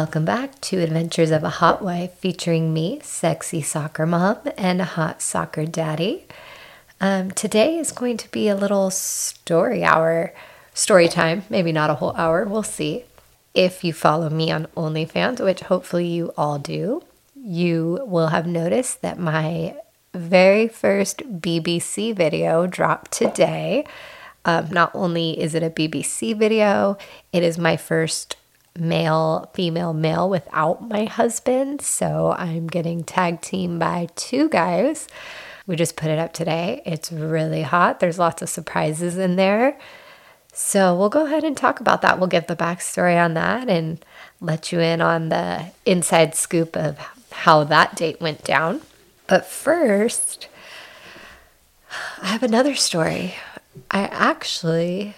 Welcome back to Adventures of a Hot Wife featuring me, sexy soccer mom, and hot soccer daddy. Um, today is going to be a little story hour, story time, maybe not a whole hour, we'll see. If you follow me on OnlyFans, which hopefully you all do, you will have noticed that my very first BBC video dropped today. Um, not only is it a BBC video, it is my first male, female, male without my husband. So I'm getting tag team by two guys. We just put it up today. It's really hot. There's lots of surprises in there. So we'll go ahead and talk about that. We'll give the backstory on that and let you in on the inside scoop of how that date went down. But first, I have another story. I actually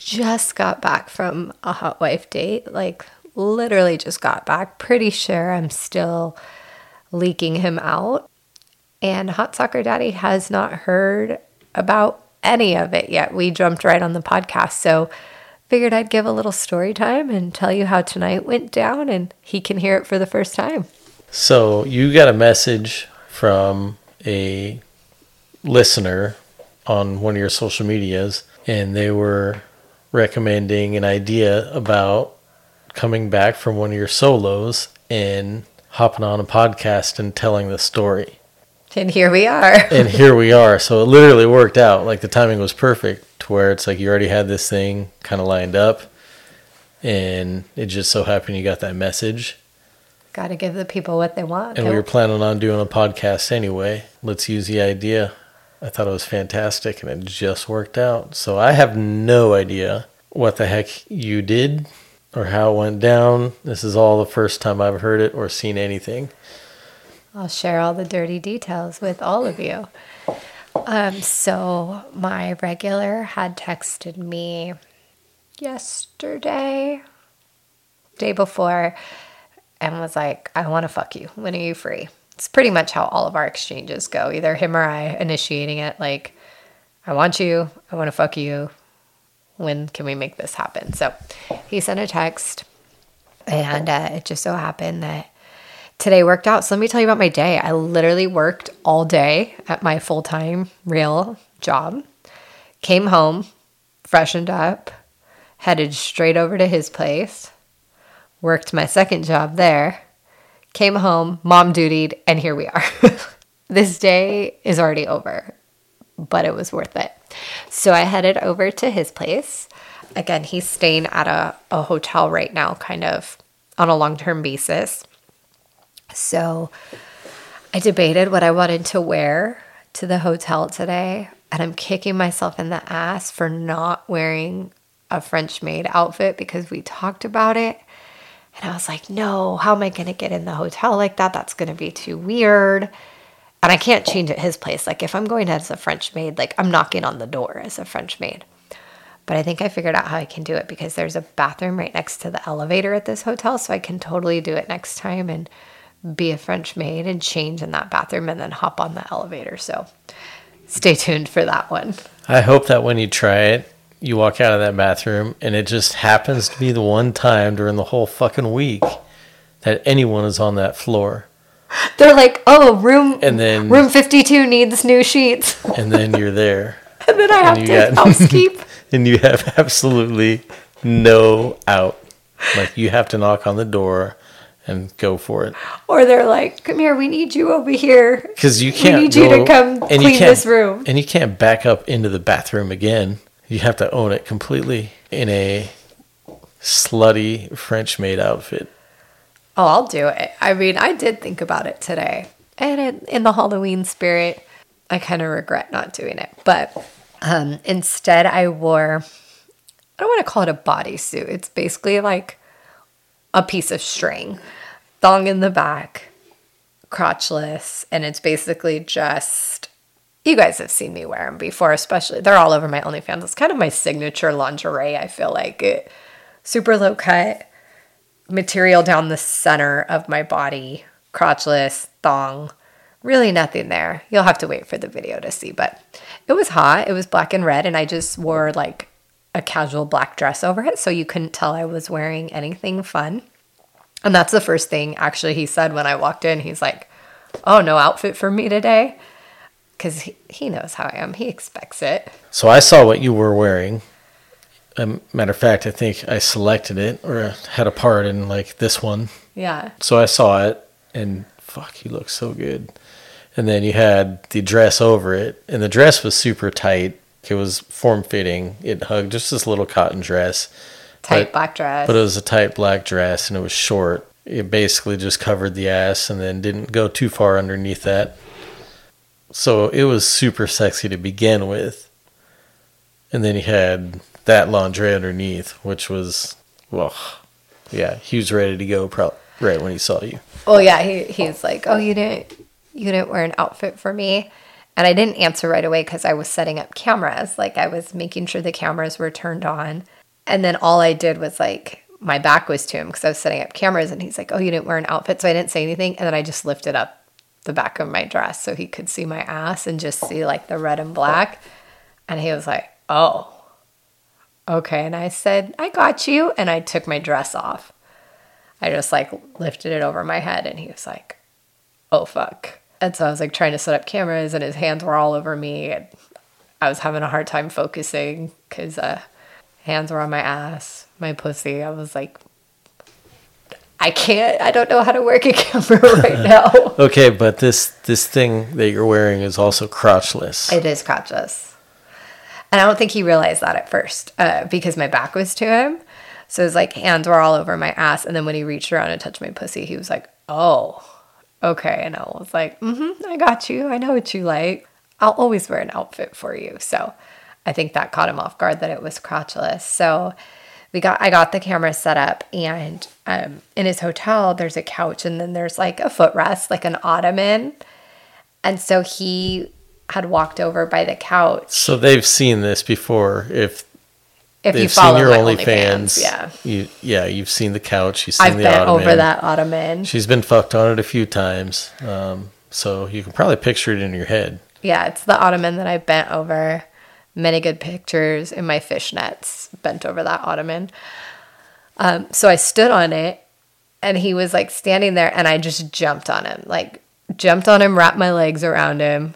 just got back from a hot wife date, like literally just got back. Pretty sure I'm still leaking him out. And Hot Soccer Daddy has not heard about any of it yet. We jumped right on the podcast. So figured I'd give a little story time and tell you how tonight went down and he can hear it for the first time. So you got a message from a listener on one of your social medias and they were recommending an idea about coming back from one of your solos and hopping on a podcast and telling the story. And here we are. and here we are. So it literally worked out. Like the timing was perfect to where it's like you already had this thing kind of lined up. And it just so happened you got that message. Got to give the people what they want. And we were planning on doing a podcast anyway. Let's use the idea. I thought it was fantastic and it just worked out. So I have no idea what the heck you did or how it went down. This is all the first time I've heard it or seen anything. I'll share all the dirty details with all of you. Um, so my regular had texted me yesterday, day before, and was like, I want to fuck you. When are you free? It's pretty much how all of our exchanges go. Either him or I initiating it, like, I want you, I want to fuck you. When can we make this happen? So he sent a text, and uh, it just so happened that today worked out. So let me tell you about my day. I literally worked all day at my full time real job, came home, freshened up, headed straight over to his place, worked my second job there came home, mom dutied, and here we are. this day is already over, but it was worth it. So I headed over to his place. Again, he's staying at a, a hotel right now, kind of on a long term basis. So I debated what I wanted to wear to the hotel today, and I'm kicking myself in the ass for not wearing a French maid outfit because we talked about it and I was like, no, how am I going to get in the hotel like that? That's going to be too weird. And I can't change at his place. Like, if I'm going as a French maid, like, I'm knocking on the door as a French maid. But I think I figured out how I can do it because there's a bathroom right next to the elevator at this hotel. So I can totally do it next time and be a French maid and change in that bathroom and then hop on the elevator. So stay tuned for that one. I hope that when you try it, you walk out of that bathroom and it just happens to be the one time during the whole fucking week that anyone is on that floor. They're like, "Oh, room and then room 52 needs new sheets." And then you're there. and then I have to got, housekeep. and you have absolutely no out. Like you have to knock on the door and go for it. Or they're like, "Come here, we need you over here." Because you can't. We need go, you to come clean this room. And you can't back up into the bathroom again you have to own it completely in a slutty French maid outfit. Oh, I'll do it. I mean, I did think about it today. And in, the Halloween spirit, I kind of regret not doing it. But um, instead, I wore, I don't want to call it a bodysuit. It's basically like a piece of string, thong in the back, crotchless, and it's basically just you guys have seen me wear them before, especially they're all over my OnlyFans. It's kind of my signature lingerie. I feel like it super low cut material down the center of my body, crotchless thong. Really nothing there. You'll have to wait for the video to see, but it was hot. It was black and red, and I just wore like a casual black dress over it, so you couldn't tell I was wearing anything fun. And that's the first thing actually he said when I walked in. He's like, Oh, no outfit for me today? Because he, he knows how I am. He expects it. So I saw what you were wearing. Um, matter of fact, I think I selected it or had a part in like this one. Yeah. So I saw it and fuck, you look so good. And then you had the dress over it, and the dress was super tight. It was form fitting. It hugged just this little cotton dress. Tight But- black dress. But it was a tight black dress and it was short. It basically just covered the ass and then didn't go too far underneath that. So it was super sexy to begin with. And then you had that lingerie underneath, which was, well, yeah, he was ready to go pro- right when he saw you. Well, yeah, he he's like, "Oh, you didn't you didn't wear an outfit for me." And I didn't answer right away cuz I was setting up cameras. Like I was making sure the cameras were turned on. And then all I did was like my back was to him cuz I was setting up cameras and he's like, "Oh, you didn't wear an outfit." So I didn't say anything and then I just lifted up the back of my dress so he could see my ass and just see like the red and black. And he was like, "Oh." Okay, and I said, "I got you." And I took my dress off. I just like lifted it over my head and he was like, oh fuck. And so I was like trying to set up cameras and his hands were all over me. And I was having a hard time focusing because uh, hands were on my ass, my pussy. I was like, I can't, I don't know how to work a camera right now. Okay, but this this thing that you're wearing is also crotchless. it is crotchless. And I don't think he realized that at first uh, because my back was to him. So his like hands were all over my ass. And then when he reached around and touched my pussy, he was like, oh, okay. And I was like, mm-hmm, I got you. I know what you like. I'll always wear an outfit for you. So I think that caught him off guard that it was crotchless. So we got I got the camera set up and um, in his hotel there's a couch and then there's like a footrest, like an ottoman. And so he had walked over by the couch. so they've seen this before. If If they've you follow seen your OnlyFans, yeah. you yeah, you've seen the couch. You've seen I've the bent ottoman. over that ottoman. She's been fucked on it a few times, um, so you can probably picture it in your head. Yeah, it's the ottoman that I bent over. Many good pictures in my fishnets bent over that ottoman. Um, so I stood on it and he was like standing there and I just jumped on him. Like jumped on him, wrapped my legs around him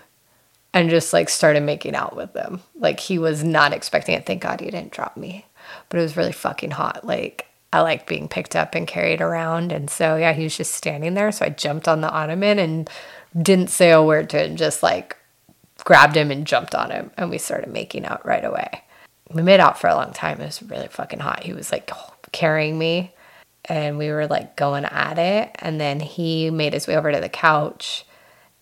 and just like started making out with him. Like he was not expecting it. Thank God he didn't drop me. But it was really fucking hot. Like I like being picked up and carried around. And so yeah, he was just standing there. So I jumped on the ottoman and didn't say a word to him, just like grabbed him and jumped on him and we started making out right away. We made out for a long time. It was really fucking hot. He was like carrying me and we were like going at it and then he made his way over to the couch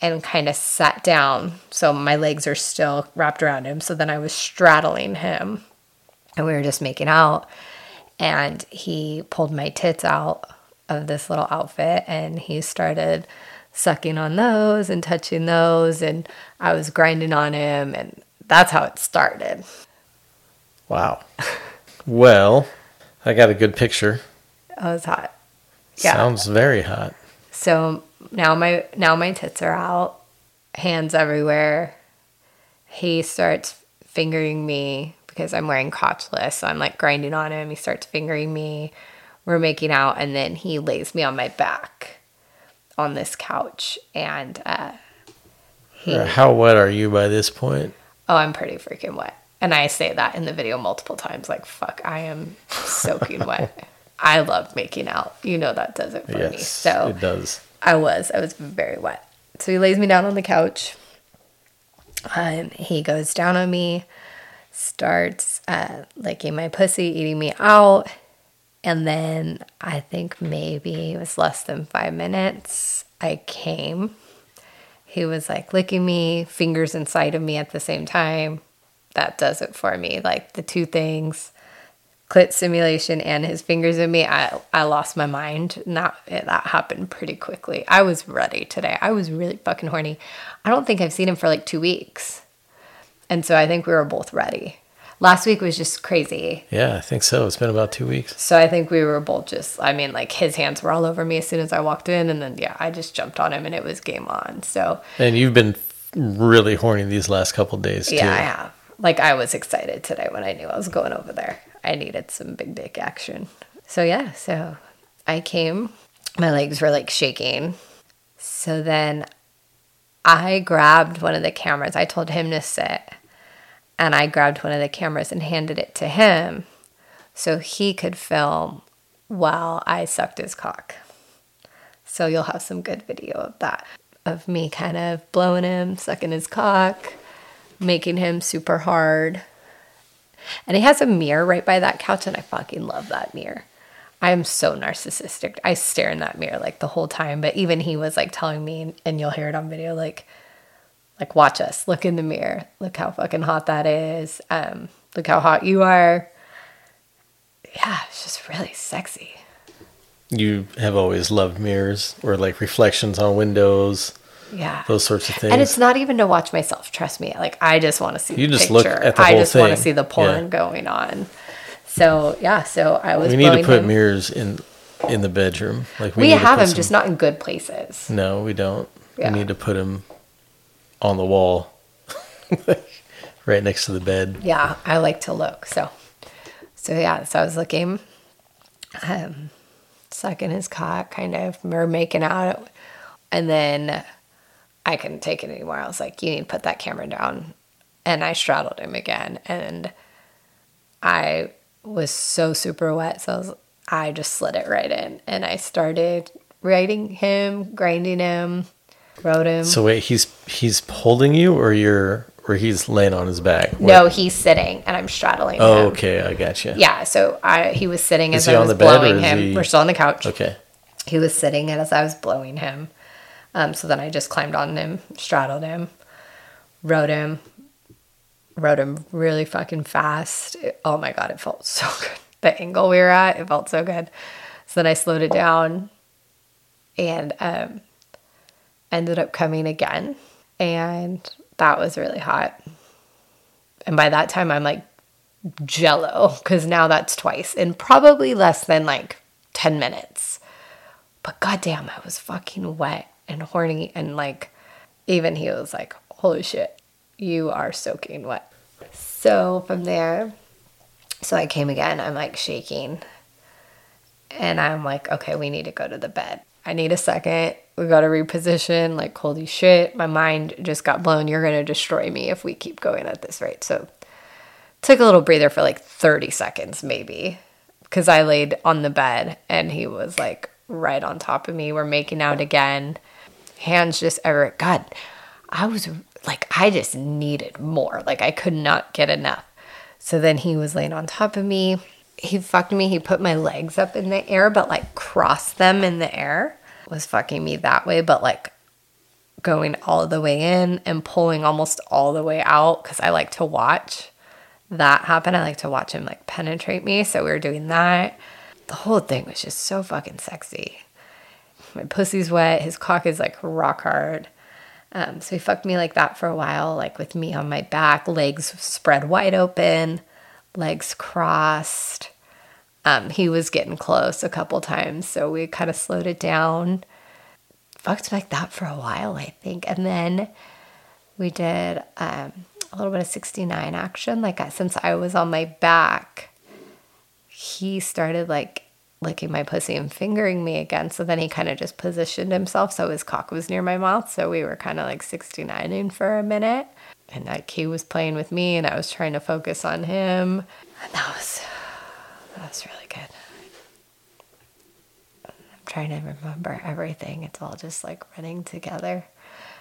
and kind of sat down. So my legs are still wrapped around him. So then I was straddling him and we were just making out and he pulled my tits out of this little outfit and he started sucking on those and touching those and I was grinding on him and that's how it started. Wow. well, I got a good picture. Oh, it was hot. Yeah. Sounds very hot. So now my now my tits are out, hands everywhere. He starts fingering me because I'm wearing crotchless. So I'm like grinding on him. He starts fingering me. We're making out, and then he lays me on my back on this couch, and uh, he. How wet are you by this point? Oh, I'm pretty freaking wet. And I say that in the video multiple times like, fuck, I am soaking wet. I love making out. You know that does it for me. So it does. I was. I was very wet. So he lays me down on the couch. Um, he goes down on me, starts uh, licking my pussy, eating me out. And then I think maybe it was less than five minutes. I came. He was like licking me, fingers inside of me at the same time. That does it for me. Like the two things clit stimulation and his fingers in me, I, I lost my mind. And that, that happened pretty quickly. I was ready today. I was really fucking horny. I don't think I've seen him for like two weeks. And so I think we were both ready. Last week was just crazy. Yeah, I think so. It's been about two weeks. So I think we were both just, I mean, like his hands were all over me as soon as I walked in. And then, yeah, I just jumped on him and it was game on. So And you've been really horny these last couple days too. yeah, I have. Like I was excited today when I knew I was going over there. I needed some big dick action. So yeah, so I came my legs were like shaking. So then I grabbed one of the cameras. I told him to sit, and I grabbed one of the cameras and handed it to him so he could film while I sucked his cock. So you'll have some good video of that of me kind of blowing him, sucking his cock, making him super hard. And he has a mirror right by that couch, and I fucking love that mirror. I am so narcissistic. I stare in that mirror like the whole time. But even he was like telling me, and you'll hear it on video, like, like watch us, look in the mirror, look how fucking hot that is. Um, look how hot you are. Yeah, it's just really sexy. You have always loved mirrors or like reflections on windows, Yeah. those sorts of things. And it's not even to watch myself. Trust me. Like I just want to see. You the just look picture. at the I whole just want to see the porn Yeah. going on. So yeah. So I was. we need to put him. mirrors in in the bedroom. Like We, to have them, some- just not in good places. No, we don't. Yeah. We need to put them on the wall, right next to the bed. Yeah, I like to look. So, so yeah. So I was looking, um, sucking his cock, kind of, or making out, and then I couldn't take it anymore. I was like, "You need to put that camera down," and I straddled him again, and I was so super wet, so I, was, I just slid it right in, and I started writing him, grinding him, wrote him. So wait, he's he's holding you, or you're, or he's laying on his back. no, he's sitting, and I'm straddling Oh, him. okay, I got you. Yeah, so I he was sitting Is as I was blowing him. he- We're still on the couch. Okay. He was sitting and as I was blowing him. Um, so then I just climbed on him, straddled him, rode him, rode him really fucking fast. It- oh my god, it felt so good. The angle we were at, it felt so good. So then I slowed it down and um, ended up coming again. And that was really hot. And by that time, I'm like jello because now that's twice in probably less than like 10 minutes. But goddamn, I was fucking wet and horny. And like, even he was like, holy shit, you are soaking wet. So from there, so I came again. I'm like shaking. And I'm like, okay, we need to go to the bed. I need a second. We got to reposition. Like, holy shit, my mind just got blown. You're going to destroy me if we keep going at this rate. So, took a little breather for like 30 seconds, maybe, because I laid on the bed and he was like right on top of me. We're making out again. Hands just ever. God, I was like, I just needed more. Like, I could not get enough. So then he was laying on top of me. He fucked me. He put my legs up in the air, but like crossed them in the air. Was fucking me that way, but like going all the way in and pulling almost all the way out because I like to watch that happen. I like to watch him like penetrate me. So we were doing that. The whole thing was just so fucking sexy. My pussy's wet. His cock is like rock hard. Um, so he fucked me like that for a while, like with me on my back, legs spread wide open, legs crossed. Um, he was getting close a couple times, so we kind of slowed it down. Fucked like that for a while, I think. And then we did um, a little bit of 69 action. Like, since I was on my back, he started like licking my pussy and fingering me again. So then he kind of just positioned himself so his cock was near my mouth. So we were kind of like 69ing for a minute. And like he was playing with me and I was trying to focus on him. And that was that was really good. I'm trying to remember everything. It's all just like running together.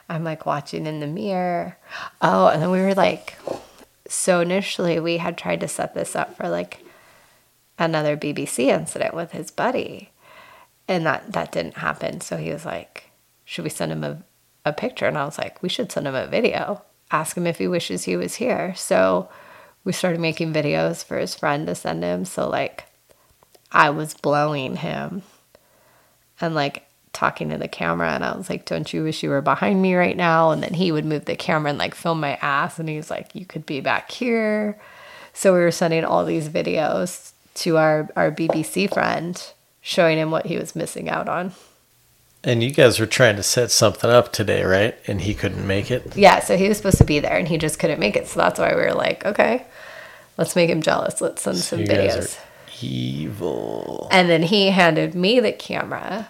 I'm like watching in the mirror. Oh, and then we were like so initially we had tried to set this up for like another BBC incident with his buddy. And that that didn't happen. So he was like, "Should we send him a a picture?" And I was like, "We should send him a video. Ask him if he wishes he was here." So we started making videos for his friend to send him. So like I was blowing him and like talking to the camera and I was like, Don't you wish you were behind me right now? And then he would move the camera and like film my ass and he was like, You could be back here. So we were sending all these videos to our, our BBC friend, showing him what he was missing out on. And you guys were trying to set something up today, right? And he couldn't make it. Yeah, so he was supposed to be there and he just couldn't make it. So that's why we were like, okay, let's make him jealous. Let's send So some videos. evil. And then he handed me the camera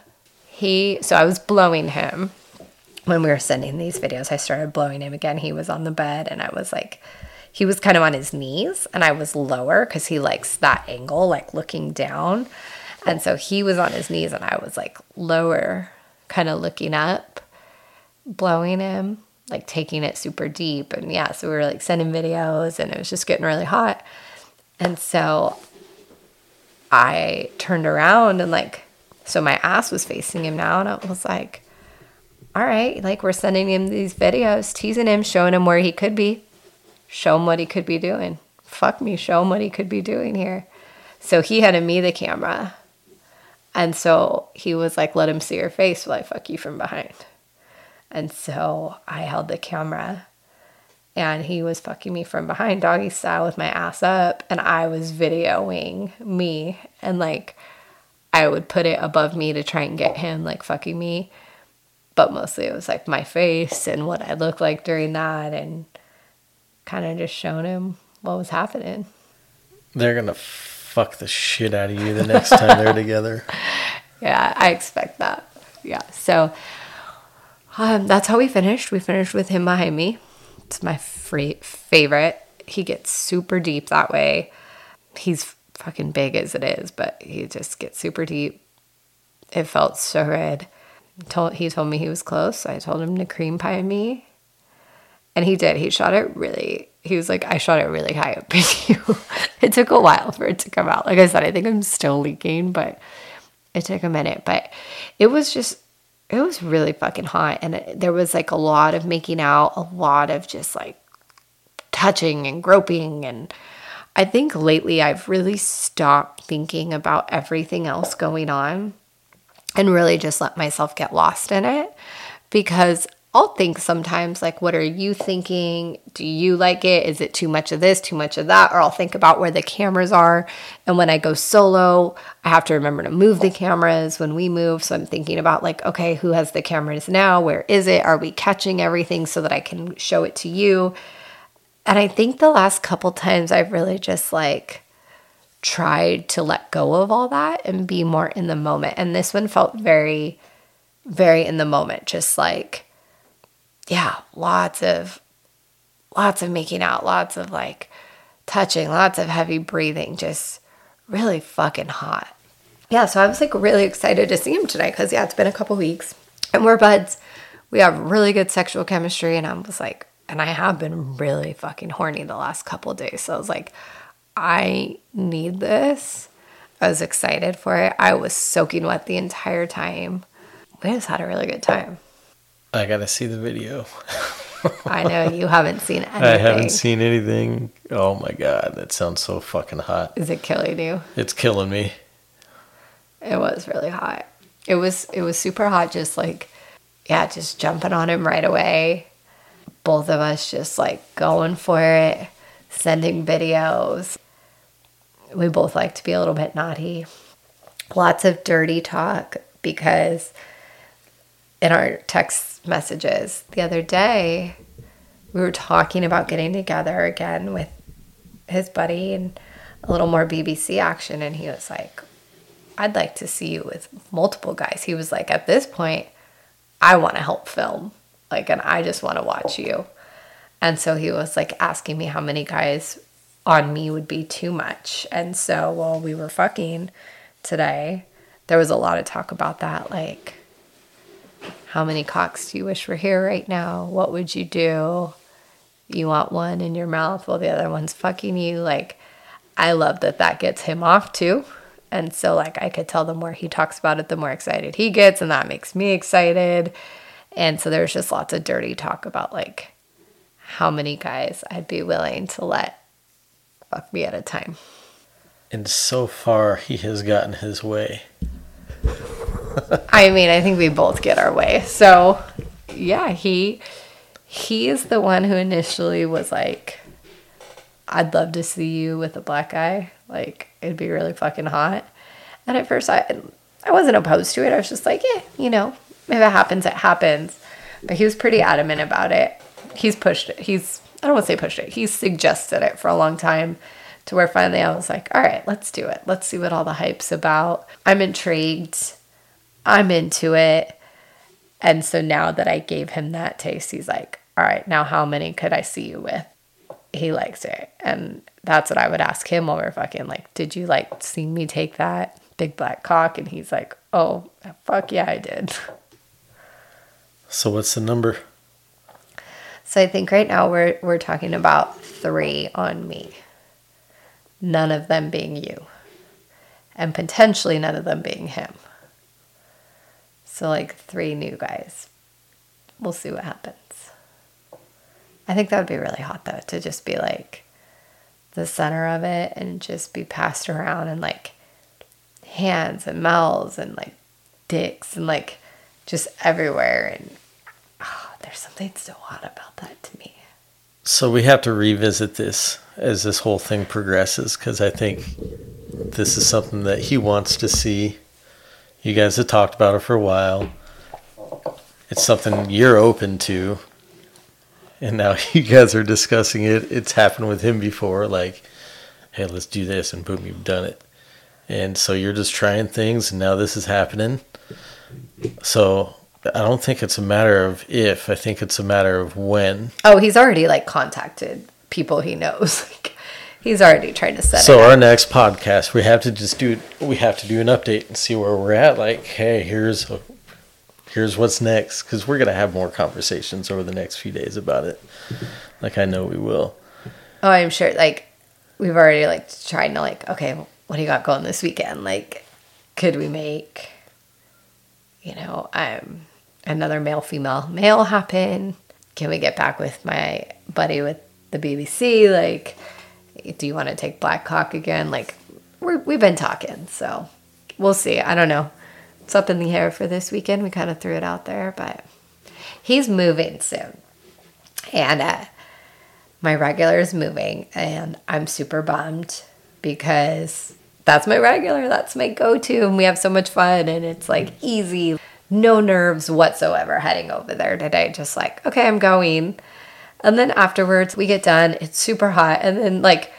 he, so I was blowing him when we were sending these videos. I started blowing him again. He was on the bed and I was like, he was kind of on his knees and I was lower because he likes that angle, like looking down. And so he was on his knees and I was like lower, kind of looking up, blowing him, like taking it super deep. And yeah, so we were like sending videos and it was just getting really hot. And so I turned around and like, so my ass was facing him now. And I was like, all right, like we're sending him these videos, teasing him, showing him where he could be show him what he could be doing. Fuck me, show him what he could be doing here. So he had me the camera. And so he was like, let him see your face while I fuck you from behind. And so I held the camera and he was fucking me from behind, doggy style, with my ass up. And I was videoing me. And like, I would put it above me to try and get him like fucking me. But mostly it was like my face and what I looked like during that. And kind of just showing him what was happening. They're gonna fuck the shit out of you the next time they're together. Yeah, I expect that. Yeah, so um, that's how we finished. We finished with him behind me. It's my free favorite. He gets super deep that way. He's fucking big as it is, but he just gets super deep. It felt so good. Told he told me he was close. I told him to cream pie me. And he did. He shot it really, he was like, I shot it really high up it took a while for it to come out. Like I said, I think I'm still leaking, but it took a minute. But it was just, it was really fucking hot. And it, there was like a lot of making out, a lot of just like touching and groping. And I think lately I've really stopped thinking about everything else going on and really just let myself get lost in it because I'll think sometimes, like, what are you thinking? Do you like it? Is it too much of this, too much of that? Or I'll think about where the cameras are. And when I go solo, I have to remember to move the cameras when we move. So I'm thinking about, like, okay, who has the cameras now? Where is it? Are we catching everything so that I can show it to you? And I think the last couple times I've really just like tried to let go of all that and be more in the moment. And this one felt very, very in the moment, just like, yeah, lots of lots of making out, lots of like touching, lots of heavy breathing, just really fucking hot. Yeah, so I was like really excited to see him tonight because yeah, it's been a couple weeks and we're buds. We have really good sexual chemistry, and I was like, and I have been really fucking horny the last couple days. So I was like, I need this. I was excited for it. I was soaking wet the entire time. We just had a really good time. I gotta see the video. I know you haven't seen anything. I haven't seen anything. Oh my god, that sounds so fucking hot. Is it killing you? It's killing me. It was really hot. It was it was super hot just like yeah, just jumping on him right away. Both of us just like going for it, sending videos. We both like to be a little bit naughty. Lots of dirty talk because in our text messages the other day, we were talking about getting together again with his buddy and a little more BBC action. And he was like, I'd like to see you with multiple guys. He was like, at this point, I want to help film. Like, and I just want to watch you. And so he was like asking me how many guys on me would be too much. And so while we were fucking today, there was a lot of talk about that. Like, how many cocks do you wish were here right now? What would you do? You want one in your mouth while the other one's fucking you. Like, I love that that gets him off too. And so, like, I could tell the more he talks about it, the more excited he gets, and that makes me excited. And so, there's just lots of dirty talk about like how many guys I'd be willing to let fuck me at a time. And so far, he has gotten his way. I mean, I think we both get our way. So, yeah, he he is the one who initially was like, "I'd love to see you with a black guy. Like, it'd be really fucking hot." And at first, I I wasn't opposed to it. I was just like, "Yeah, you know, if it happens, it happens." But he was pretty adamant about it. He's pushed it. He's I don't want to say pushed it. He's suggested it for a long time to where finally I was like, all right, let's do it. Let's see what all the hype's about. I'm intrigued. I'm into it. And so now that I gave him that taste, he's like, all right, now how many could I see you with? He likes it. And that's what I would ask him while we're fucking like, did you like see me take that big black cock? And he's like, oh, fuck yeah, I did. So what's the number? So I think right now we're we're talking about three on me. None of them being you. And potentially none of them being him. So like three new guys. We'll see what happens. I think that would be really hot though to just be like the center of it and just be passed around and like hands and mouths and like dicks and like just everywhere and oh, there's something so hot about that to me. So we have to revisit this as this whole thing progresses because I think this is something that he wants to see. You guys have talked about it for a while. It's something you're open to. And now you guys are discussing it. It's happened with him before. Like, hey, let's do this. And boom, you've done it. And so you're just trying things. And now this is happening. So I don't think it's a matter of if. I think it's a matter of when. Oh, he's already like contacted people he knows. Like, he's already trying to set up. So our next podcast, we have to just do we have to do an update and see where we're at. Like, hey, here's a, here's what's next because we're gonna have more conversations over the next few days about it. Like I know we will. Oh, I'm sure. Like, we've already like trying to like, okay, what do you got going this weekend? Like, could we make, you know, um, another male female male happen? Can we get back with my buddy with the BBC? Like, do you want to take Black Cock again? Like, we're, we've been talking, so we'll see. I don't know. It's up in the air for this weekend. We kind of threw it out there, but he's moving soon, and uh, my regular is moving and I'm super bummed because that's my regular, that's my go to, and we have so much fun and it's like easy, no nerves whatsoever heading over there today. Just like, okay, I'm going. And then afterwards, we get done, it's super hot, and then like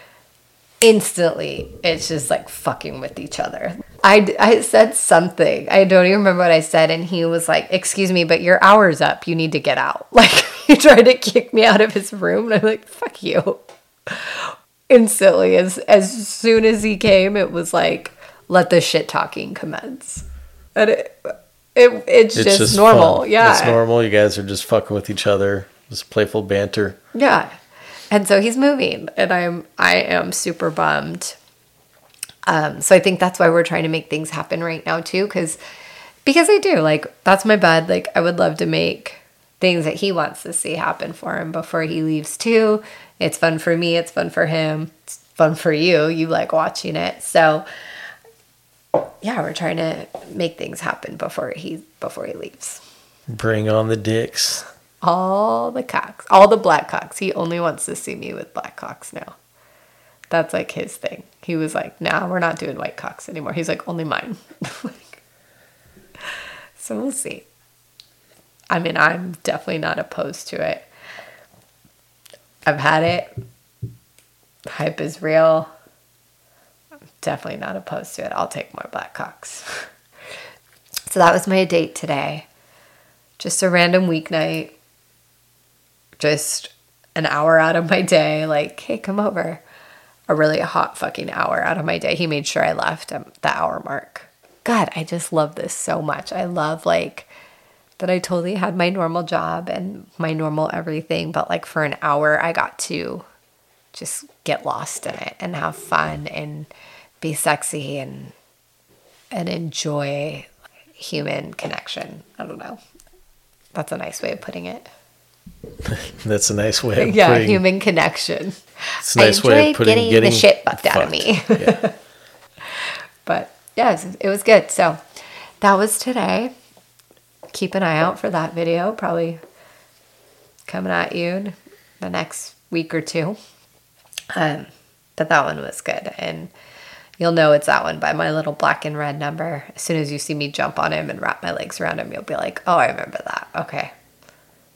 instantly, it's just like fucking with each other. I, I said something. I don't even remember what I said. And he was like, Excuse me, but your hour's up. You need to get out. Like, he tried to kick me out of his room. And I'm like, Fuck you. Instantly, as, as soon as he came, it was like, Let the shit talking commence. And it, it it's, just, normal. fun. Yeah. it's normal. You guys are just fucking with each other, just playful banter. Yeah. And so he's moving and I'm I am super bummed. Um so I think that's why we're trying to make things happen right now too cuz because I do like that's my bad like I would love to make things that he wants to see happen for him before he leaves too. It's fun for me, it's fun for him. It's fun for you. You like watching it. So yeah, we're trying to make things happen before he before he leaves. Bring on the dicks. All the cocks, all the black cocks. He only wants to see me with black cocks now. That's like his thing. He was like, "Nah, we're not doing white cocks anymore." He's like, "Only mine." So we'll see. I mean, I'm definitely not opposed to it. I've had it. Hype is real. I'm definitely not opposed to it. I'll take more black cocks. so that was my date today. Just a random weeknight just an hour out of my day, like, hey, come over. A really hot fucking hour out of my day. He made sure I left at the hour mark. God, I just love this so much. I love like that I totally had my normal job and my normal everything, but like for an hour, I got to just get lost in it and have fun and be sexy and and enjoy human connection. I don't know. That's a nice way of putting it. That's a nice way of yeah, putting. human connection. it's a nice way of putting getting, getting, the shit bucked out of me. yeah. But yeah, it was, good. So that was today. Keep an eye out for that video. Probably coming at you the next week or two. Um, but that one was good, and you'll know it's that one by my little black and red number. As soon as you see me jump on him and wrap my legs around him, you'll be like, "Oh, I remember that." Okay,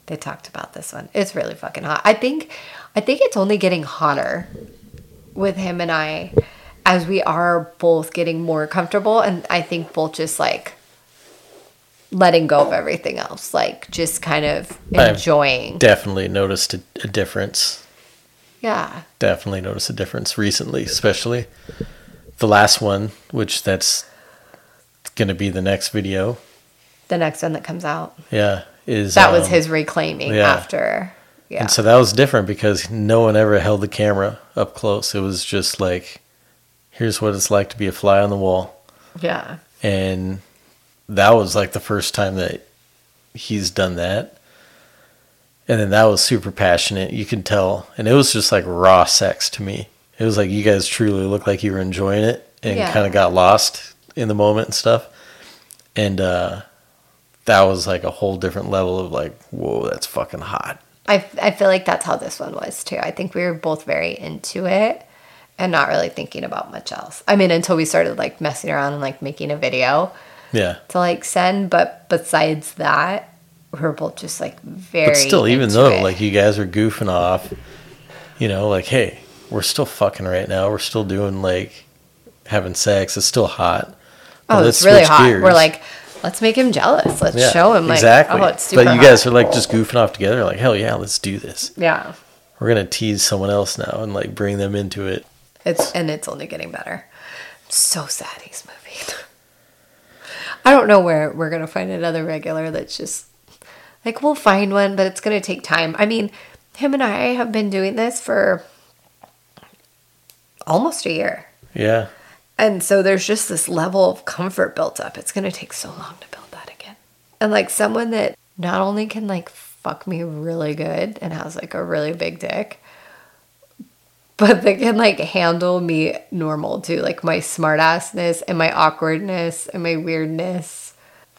they talked about this one. It's really fucking hot. I think, I think it's only getting hotter with him and I as we are both getting more comfortable and I think both just like letting go of everything else, like just kind of I've enjoying. Definitely noticed a, a difference. yeah. Definitely noticed a difference recently, especially the last one, which that's going to be the next video. The next one that comes out. Yeah, is That was um, his reclaiming yeah. after. Yeah. And so that was different because no one ever held the camera up close. It was just like, here's what it's like to be a fly on the wall. yeah. And that was like the first time that he's done that. And then that was super passionate. You could tell. And it was just like raw sex to me. It was like you guys truly looked like you were enjoying it and Yeah. kind of got lost in the moment and stuff. And uh, that was like a whole different level of like, whoa, that's fucking hot. I, I feel like that's how this one was too. I think we were both very into it and not really thinking about much else. I mean, until we started like messing around and like making a video Yeah. to like send. But besides that, we were both just like very. But still, even though it. like you guys are goofing off, you know, like hey, we're still fucking right now. We're still doing like having sex. It's still hot. Oh, but oh, it's really hot. gears. We're like, let's make him jealous. Let's Yeah, show him like, exactly. oh, it's super but you hot. guys are like just goofing off together. Like hell yeah, let's do this. yeah. We're gonna tease someone else now and like bring them into it. It's and it's only getting better. I'm so sad he's moving. I don't know where we're gonna find another regular that's just like we'll find one, but it's gonna take time. I mean, him and I have been doing this for almost a year. Yeah, And so there's just this level of comfort built up. It's going to take so long to build that again. And like someone that not only can like fuck me really good and has like a really big dick, but they can like handle me normal too. Like my smartassness and my awkwardness and my weirdness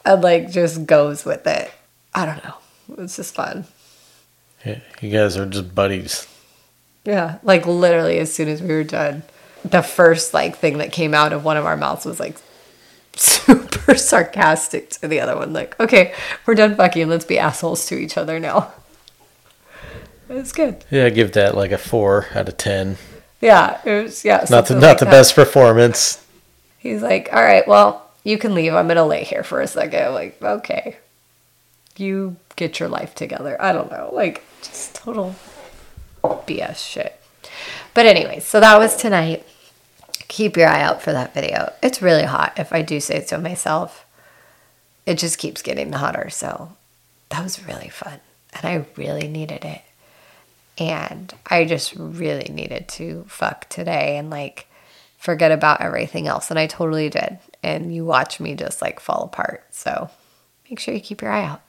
and like just goes with it. I don't know. It's just fun. Yeah, you guys are just buddies. Yeah, like literally as soon as we were done, the first like thing that came out of one of our mouths was like super sarcastic to the other one. Like, okay, we're done fucking. Let's be assholes to each other now. It's good. Yeah, I give that like a four out of ten. Yeah, it was yeah. Not the not like the that. best performance. He's like, all right, well, you can leave. I'm gonna lay here for a second. I'm like, okay, you get your life together. I don't know, like just total BS shit. But anyways, so that was tonight. Keep your eye out for that video. It's really hot, if I do say so myself. It just keeps getting hotter. So that was really fun. And I really needed it. And I just really needed to fuck today and like forget about everything else. And I totally did. And you watch me just like fall apart. So make sure you keep your eye out.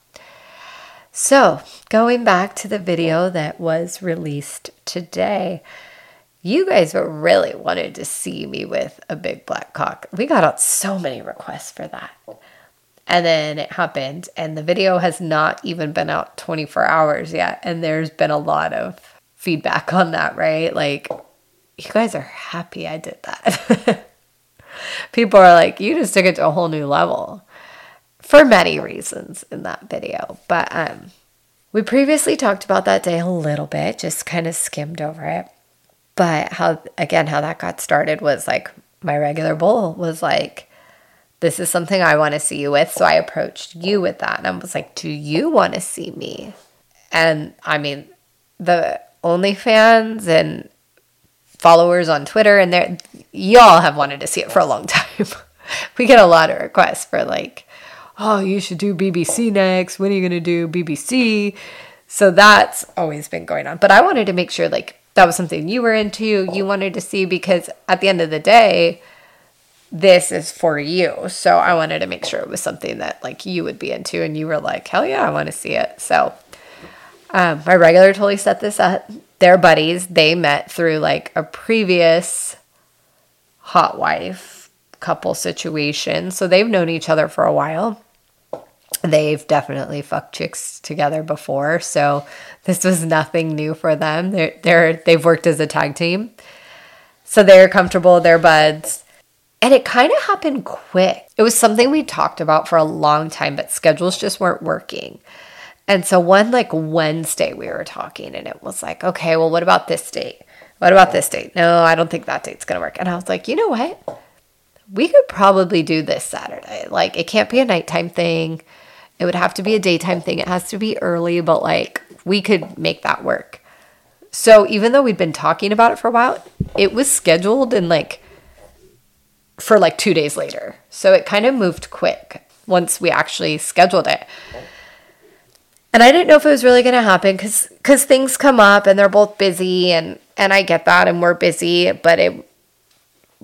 So, going back to the video that was released today, you guys really wanted to see me with a big black cock. We got out so many requests for that. And then it happened, and the video has not even been out 24 hours yet. And there's been a lot of feedback on that, right? Like, you guys are happy I did that. People are like, you just took it to a whole new level for many reasons in that video. But um, we previously talked about that day a little bit, just kind of skimmed over it. But how, again, how that got started was like my regular bowl was like, this is something I want to see you with. So I approached you with that. And I was like, do you want to see me? And I mean, the OnlyFans and followers on Twitter and there, y'all have wanted to see it for a long time. we get a lot of requests for like, oh, you should do BBC next. When are you going to do BBC? So that's always been going on. But I wanted to make sure like that was something you were into, you wanted to see because at the end of the day, this is for you. So I wanted to make sure it was something that like you would be into and you were like, hell yeah, I want to see it. So um, my regular totally set this up. They're buddies. They met through like a previous hot wife couple situation. So they've known each other for a while. They've definitely fucked chicks together before. So this was nothing new for them. They're, they're they've worked as a tag team. So they're comfortable, they're buds. And it kind of happened quick. It was something we talked about for a long time, but schedules just weren't working. And so one like Wednesday we were talking and it was like, okay, well, what about this date? What about this date? No, I don't think that date's gonna work. And I was like, you know what? We could probably do this Saturday. Like it can't be a nighttime thing. It would have to be a daytime thing. It has to be early, but like we could make that work. So even though we'd been talking about it for a while, it was scheduled and like for like two days later. So it kind of moved quick once we actually scheduled it. And I didn't know if it was really going to happen because because things come up and they're both busy and and I get that and we're busy, but it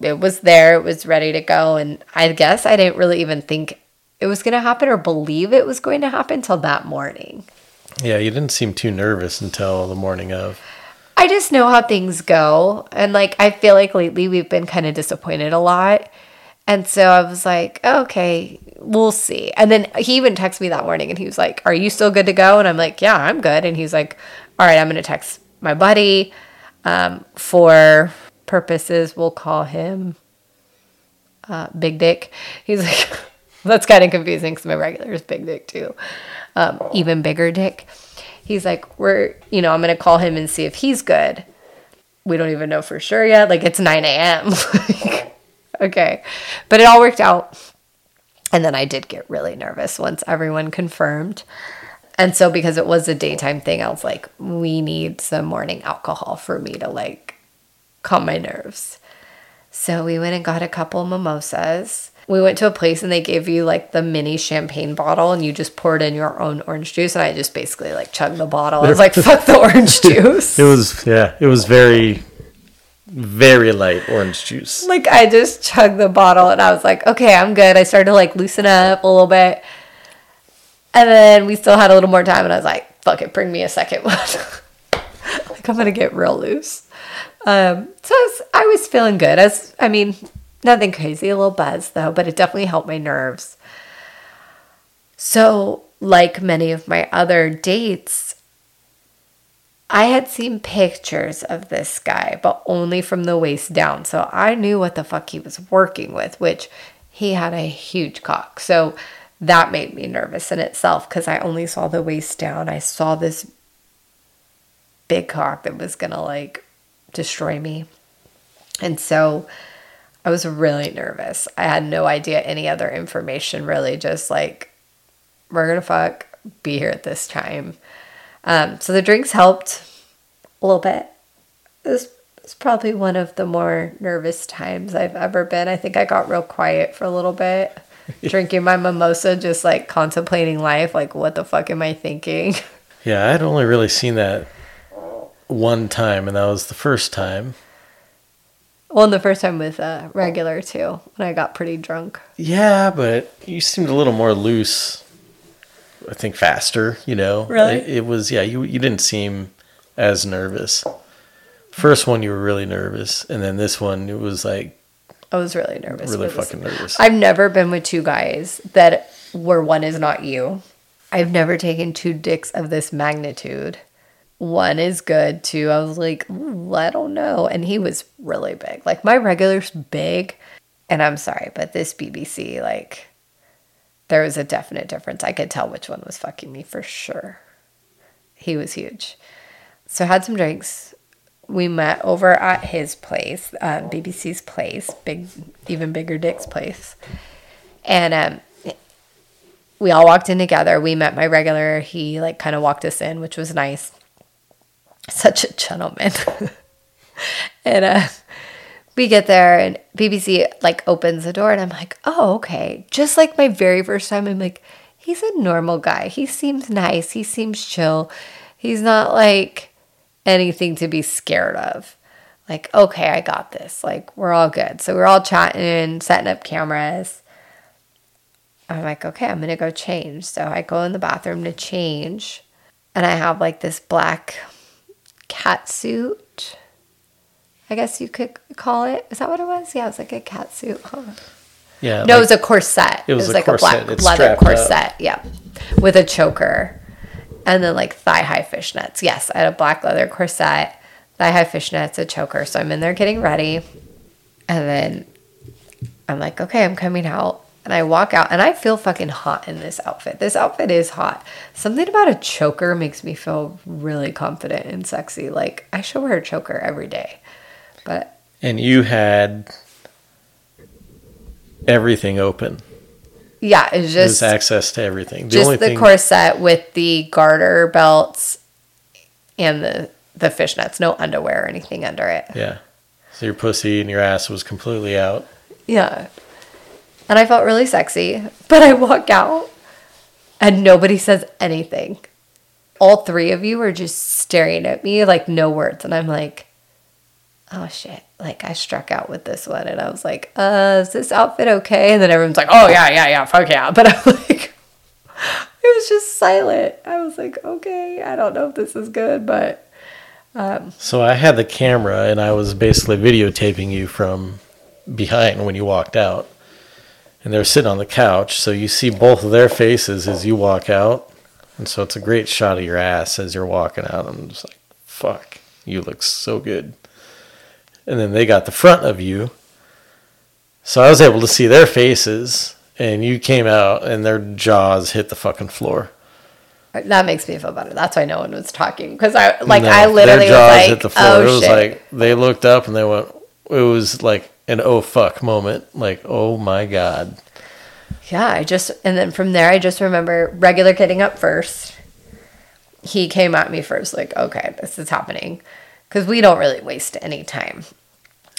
it was there, it was ready to go, and I guess I didn't really even think it was going to happen or believe it was going to happen till that morning. Yeah, you didn't seem too nervous until the morning of. I just know how things go. And like, I feel like lately we've been kind of disappointed a lot. And so I was like, okay, we'll see. And then he even texted me that morning and he was like, Are you still good to go? And I'm like, Yeah, I'm good. And he's like, All right, I'm going to text my buddy um, for purposes. We'll call him uh, Big Dick. He's like, That's kind of confusing because my regular is Big Dick too. Um, even bigger dick he's like, we're, you know, I'm to call him and see if he's good. We don't even know for sure yet. Like, it's 9 a.m. okay. But it all worked out. And then I did get really nervous once everyone confirmed. And so, because it was a daytime thing, I was like, we need some morning alcohol for me to like calm my nerves. So, we went and got a couple mimosas we went to a place and they gave you like the mini champagne bottle and you just poured in your own orange juice and I just basically like chugged the bottle. I was like, fuck the orange juice. it was yeah, it was very very light orange juice. Like I just chugged the bottle and I was like, okay, I'm good. I started to like loosen up a little bit. And then we still had a little more time and I was like, fuck it, bring me a second one. like I'm gonna get real loose. Um, so I was, I was feeling good. As I mean, Nothing crazy, a little buzz though, but it definitely helped my nerves. So, like many of my other dates, I had seen pictures of this guy, but only from the waist down. So I knew what the fuck he was working with, which he had a huge cock. So that made me nervous in itself because I only saw the waist down. I saw this big cock that was going to like destroy me. And so I was really nervous. I had no idea any other information, really, just like, we're gonna fuck, be here at this time. Um, so the drinks helped a little bit. This was probably one of the more nervous times I've ever been. I think I got real quiet for a little bit, drinking my mimosa, just like contemplating life, like, what the fuck am I thinking? Yeah, I'd only really seen that one time, and that was the first time. Well, and the first time with uh, regular too, when I got pretty drunk. Yeah, but you seemed a little more loose. I think faster. You know, really. It, it was yeah. You you didn't seem as nervous. First one you were really nervous, and then this one it was like I was really nervous. Really fucking nervous. I've never been with two guys that where one is not you. I've never taken two dicks of this magnitude one is good too. I was like, I don't know. And he was really big. Like my regular's big. And I'm sorry, but this BBC, like, there was a definite difference. I could tell which one was fucking me for sure. He was huge. So I had some drinks. We met over at his place, uh, BBC's place, big, even bigger Dick's place. And um, we all walked in together. We met my regular. He like kind of walked us in, which was nice such a gentleman. and uh, we get there and BBC like opens the door and I'm like, oh, okay. Just like my very first time, I'm like, he's a normal guy. He seems nice. He seems chill. He's not like anything to be scared of. Like, okay, I got this. Like, we're all good. So we're all chatting, setting up cameras. I'm like, okay, I'm gonna go change. So I go in the bathroom to change. And I have like this black cat suit. I guess you could call it. Is that what it was? Yeah, it was like a cat suit. Huh. Yeah. No, like, it was a corset. It was, it was like corset. a black it's leather corset. Up. Yeah, with a choker, and then like thigh high fishnets. Yes, I had a black leather corset, thigh high fishnets, a choker. So I'm in there getting ready, and then I'm like, okay, I'm coming out. And I walk out and I feel fucking hot in this outfit. This outfit is hot. Something about a choker makes me feel really confident and sexy. Like I should wear a choker every day. But And you had everything open. Yeah, it's just access to everything. The just the thing, corset with the garter belts and the the fishnets, no underwear or anything under it. yeah. So your pussy and your ass was completely out. Yeah. And I felt really sexy, but I walk out and nobody says anything. All three of you are just staring at me like no words. And I'm like, oh shit. Like I struck out with this one and I was like, uh, is this outfit okay? And then everyone's like, oh yeah, yeah, yeah, fuck yeah. But I'm like, it was just silent. I was like, okay, I don't know if this is good, but So I had the camera and I was basically videotaping you from behind when you walked out. And they're sitting on the couch, so you see both of their faces as you walk out. And so it's a great shot of your ass as you're walking out. I'm just like, fuck, you look so good. And then they got the front of you. So I was able to see their faces, and you came out and their jaws hit the fucking floor. that makes me feel better. That's why no one was talking. Because I, like, No, I literally was like, oh it was shit. like they looked up and they went. It was like an oh fuck moment. Like oh my god. Yeah, I just and then from there I just remember regular getting up first. He came at me first, like, okay, this is happening. Because we don't really waste any time.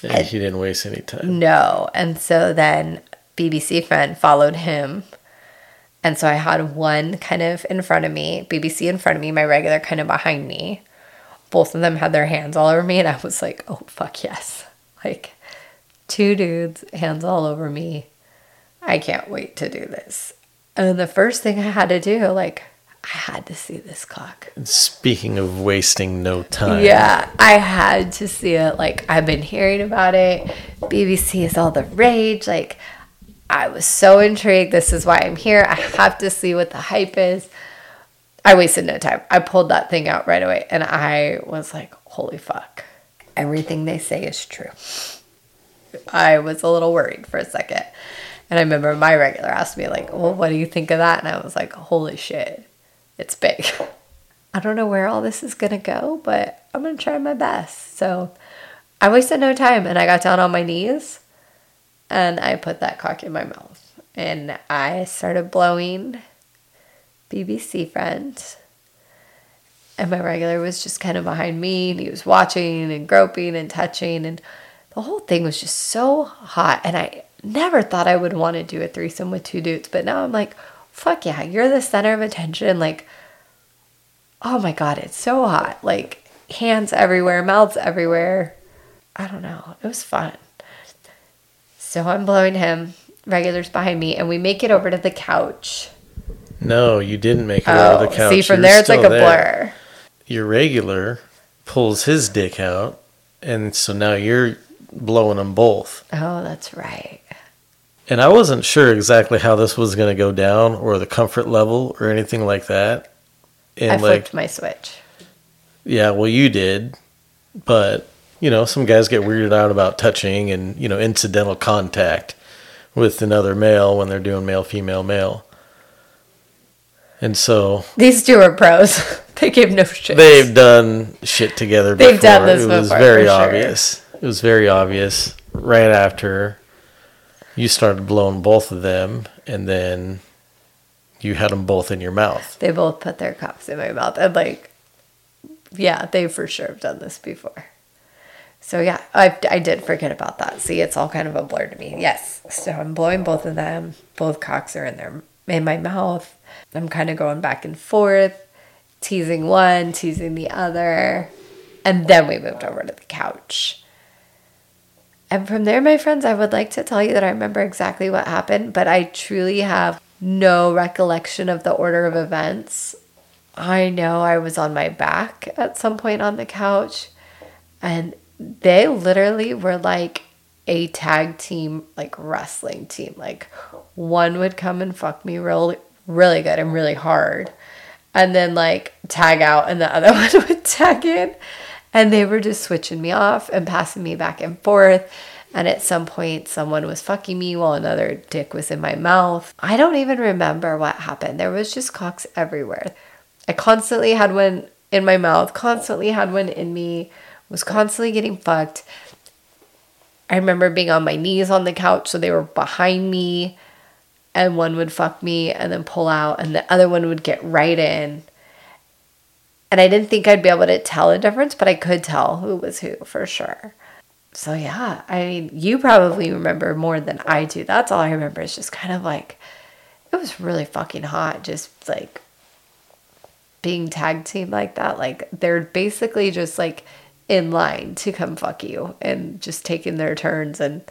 And he didn't waste any time. No. And so then BBC friend followed him. And so I had one kind of in front of me, BBC in front of me, my regular kind of behind me. Both of them had their hands all over me, and I was like, oh, fuck yes. Like, two dudes, hands all over me. I can't wait to do this. And the first thing I had to do, like, I had to see this cock. Speaking of wasting no time. Yeah, I had to see it. Like, I've been hearing about it. BBC is all the rage. Like, I was so intrigued. This is why I'm here. I have to see what the hype is. I wasted no time. I pulled that thing out right away and I was like, holy fuck. Everything they say is true. I was a little worried for a second. And I remember my regular asked me, like, well, what do you think of that? And I was like, holy shit, it's big. I don't know where all this is going to go, but I'm going to try my best. So I wasted no time and I got down on my knees and I put that cock in my mouth and I started blowing BBC friend. And my regular was just kind of behind me and he was watching and groping and touching and the whole thing was just so hot and I never thought I would want to do a threesome with two dudes, but now I'm like, fuck yeah, you're the center of attention like oh my god, it's so hot. Like hands everywhere, mouths everywhere. I don't know. It was fun. So I'm blowing him, regulars behind me, and we make it over to the couch. No, you didn't make it Oh, over the couch. see, from You were there it's like a there. blur. Your regular pulls his dick out, and so now you're blowing them both. Oh, that's right. And I wasn't sure exactly how this was going to go down or the comfort level or anything like that. And I like, flipped my switch. yeah, well, you did, but you know, some guys get weirded out about touching and you know incidental contact with another male when they're doing male, female, male. And so These two are pros. they gave no shit. they've done shit together before. They've done this it was before, very for sure. It was very obvious right after you started blowing both of them, and then you had them both in your mouth. They both put their cocks in my mouth. And like, yeah, they for sure have done this before. So yeah, I, I did forget about that. See, it's all kind of a blur to me. Yes. So I'm blowing both of them. Both cocks are in their in my mouth. I'm kind of going back and forth, teasing one, teasing the other. And then we moved over to the couch. And from there, my friends, I would like to tell you that I remember exactly what happened, but I truly have no recollection of the order of events. I know I was on my back at some point on the couch, and they literally were like a tag team, like wrestling team. Like one would come and fuck me really, really good and really hard, and then like tag out, and the other one would tag in and they were just switching me off and passing me back and forth. And at some point, someone was fucking me while another dick was in my mouth. I don't even remember what happened. There was just cocks everywhere. I constantly had one in my mouth, constantly had one in me, was constantly getting fucked. I remember being on my knees on the couch, so they were behind me. and one would fuck me and then pull out, and the other one would get right in. And I didn't think I'd be able to tell a difference, but I could tell who was who for sure. So yeah, I mean, you probably remember more than I do. That's all I remember is just kind of like it was really fucking hot just like being tag team like that. Like they're basically just like in line to come fuck you and just taking their turns and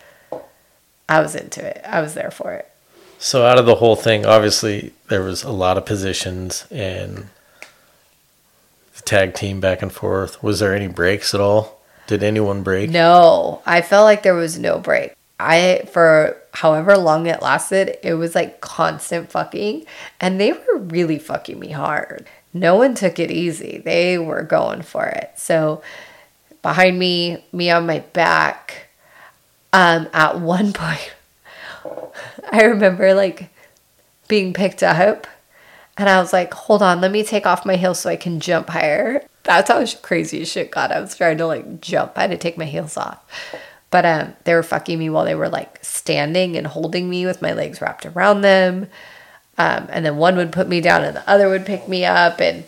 I was into it. I was there for it. So out of the whole thing, obviously there was a lot of positions and tag team back and forth. Was there any breaks at all? Did anyone break? No, I felt like there was no break. I for however long it lasted, it was like constant fucking and they were really fucking me hard. No one took it easy. They were going for it. So behind me, me on my back, um at one point I remember like being picked up and I was like, hold on, let me take off my heels so I can jump higher. That's how crazy shit got. I was trying to like jump. I had to take my heels off. But um, they were fucking me while they were like standing and holding me with my legs wrapped around them. Um, and then one would put me down and the other would pick me up. And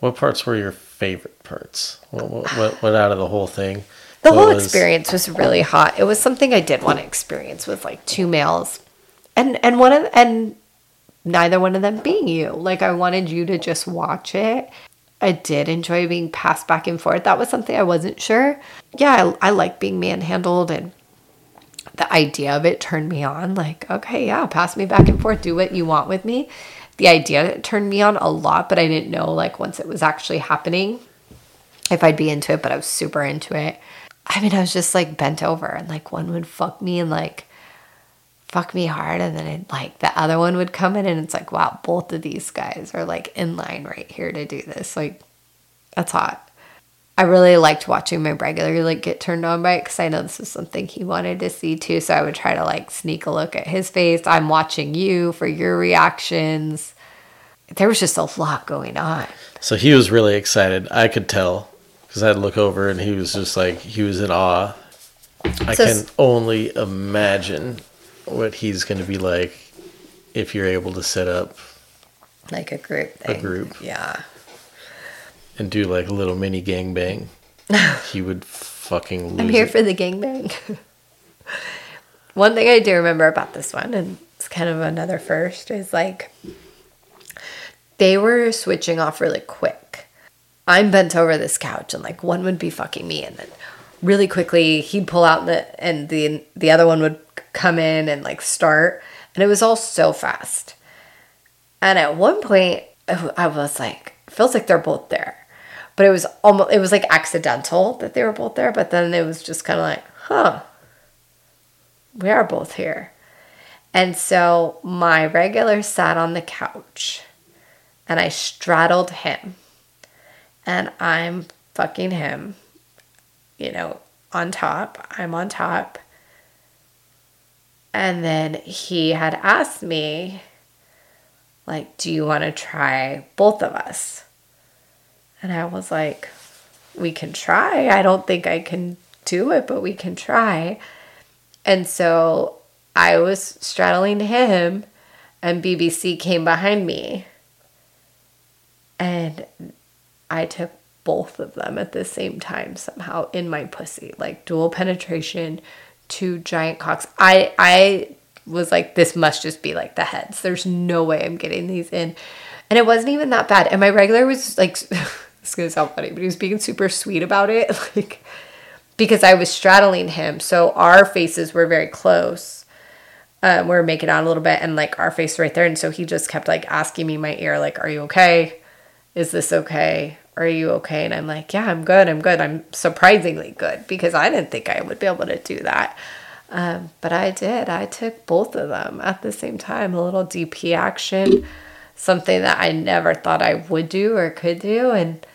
what parts were your favorite parts? What, what, what, what out of the whole thing? The whole was... experience was really hot. It was something I did want to experience with like two males, and and one of and neither one of them being you. Like I wanted you to just watch it. I did enjoy being passed back and forth. That was something I wasn't sure. Yeah, I, I like being manhandled and the idea of it turned me on. Like, okay, yeah, pass me back and forth, do what you want with me. The idea turned me on a lot, but I didn't know like once it was actually happening if I'd be into it, but I was super into it. I mean, I was just like bent over and like one would fuck me and like fuck me hard and then it, like the other one would come in and it's like wow both of these guys are like in line right here to do this. Like that's hot. I really liked watching my regular like get turned on by it because i know this is something he wanted to see too so i would try to like sneak a look at his face. I'm watching you for your reactions. There was just a lot going on. So he was really excited. I could tell because i'd look over and he was just like he was in awe. I so, can only imagine what he's going to be like if you're able to set up like a group thing. a group. Yeah. And do like a little mini gangbang. He would fucking lose i'm here it. for the gangbang. One thing i do remember about this one and it's kind of another first is like they were switching off really quick. I'm bent over this couch and like one would be fucking me and then really quickly he'd pull out the and the the other one would come in and like start. And it was all so fast. And at one point, I was like, feels like they're both there. But it was almost, it was like accidental that they were both there. But then it was just kind of like, huh, we are both here. And so my regular sat on the couch and I straddled him. And I'm fucking him, you know, on top. I'm on top. And then he had asked me, like, do you want to try both of us? And I was like, we can try. I don't think I can do it, but we can try. And so I was straddling him, and BBC came behind me. And I took both of them at the same time somehow in my pussy, like dual penetration, two giant cocks. I I was like, this must just be like the heads. There's no way I'm getting these in. And it wasn't even that bad. And my regular was like this gonna sound funny, but he was being super sweet about it. Like because I was straddling him. So our faces were very close. Um, we are making out a little bit and like our face right there. And so he just kept like asking me my ear, like, Are you okay? Is this okay? Are you okay? And I'm like, Yeah, I'm good. I'm good. I'm surprisingly good because I didn't think I would be able to do that. Um, but I did. I took both of them at the same time. A little DP action, something that I never thought I would do or could do. And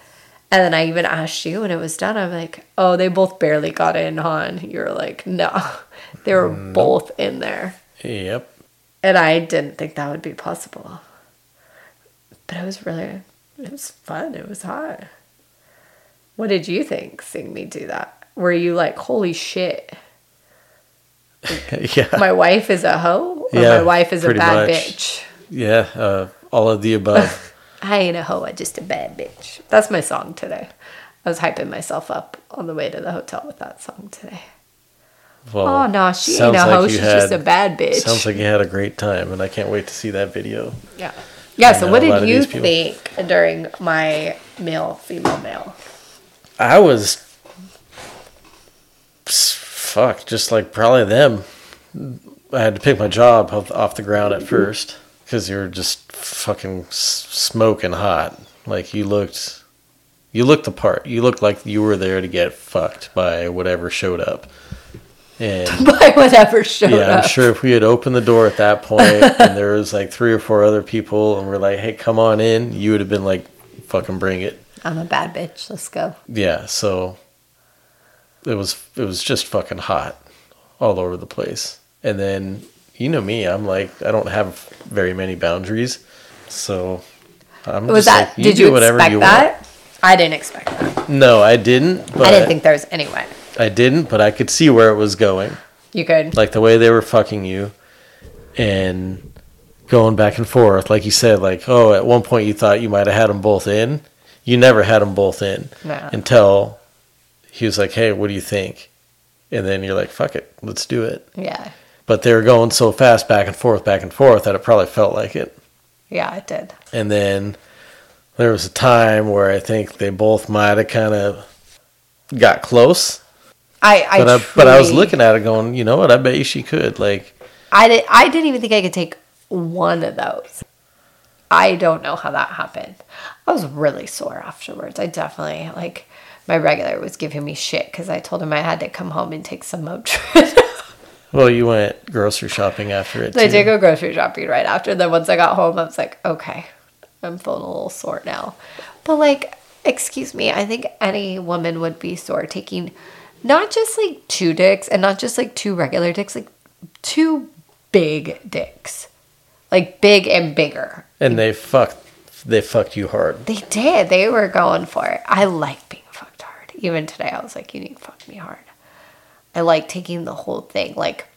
and then I even asked you when it was done. I'm like, oh, they both barely got in on. You're like, no, they were nope. both in there. Yep. And I didn't think that would be possible. But it was really it was fun. It was hot. What did you think seeing me do that? Were you like, holy shit? yeah. My wife is a hoe? or Yeah, my wife is a bad much. bitch. Yeah, uh, all of the above. I ain't a hoe, I just a bad bitch. That's my song today. I was hyping myself up on the way to the hotel with that song today. Well, Oh no, she ain't a like hoe. She's had- just a bad bitch. Sounds like you had a great time, and I can't wait to see that video. yeah. Yeah. So, what did you think during my male female male? I was, fuck, just like probably them. I had to pick my job off, off the ground at first because you were just fucking smoking hot. Like you looked, you looked the part. You looked like you were there to get fucked by whatever showed up. And By whatever showed yeah, up. I'm sure if we had opened the door at that point and there was like three or four other people and we're like, "Hey, come on in," you would have been like, "Fucking bring it." I'm a bad bitch. Let's go. yeah so it was it was just fucking hot all over the place and then you know me i'm like i don't have very many boundaries so i'm Was just that? like, you did do you whatever expect you that? I didn't expect that. no i didn't but I didn't think there was any way. I didn't but i could see where it was going You could. like the way they were fucking you and going back and forth like you said like oh at one point you thought you might have had them both in you never had them both in No. until he was like hey what do you think and then you're like fuck it let's do it Yeah. but they were going so fast back and forth back and forth that it probably felt like it Yeah, it did. and then there was a time where i think they both might have kind of got close I, I but I, but I was looking at it going you know what i bet you she could like I did. I didn't even think I could take one of those. I don't know how that happened. I was really sore afterwards. I definitely like my regular was giving me shit because I told him I had to come home and take some Motrin. Well, you went grocery shopping after it. I did go grocery shopping right after. Then once I got home, I was like, okay, I'm feeling a little sore now. But like, excuse me, I think any woman would be sore taking not just like two dicks and not just like two regular dicks, like two big dicks, like big and bigger. And they fucked. They fucked you hard. They did. They were going for it. I like being fucked hard. Even today, I was like, you need to fuck me hard. I like taking the whole thing. Like,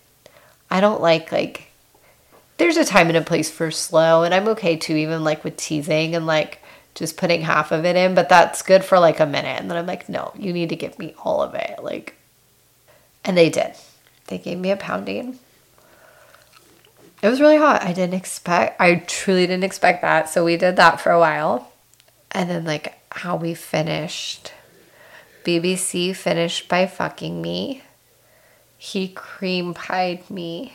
I don't like, like, there's a time and a place for slow, and I'm okay too, even like with teasing and like just putting half of it in, but that's good for like a minute. And then I'm like, no, you need to give me all of it. Like, and they did. They gave me a pounding. It was really hot. I didn't expect, I truly didn't expect that. So we did that for a while. And then, like, how we finished BBC finished by fucking me. He cream pied me.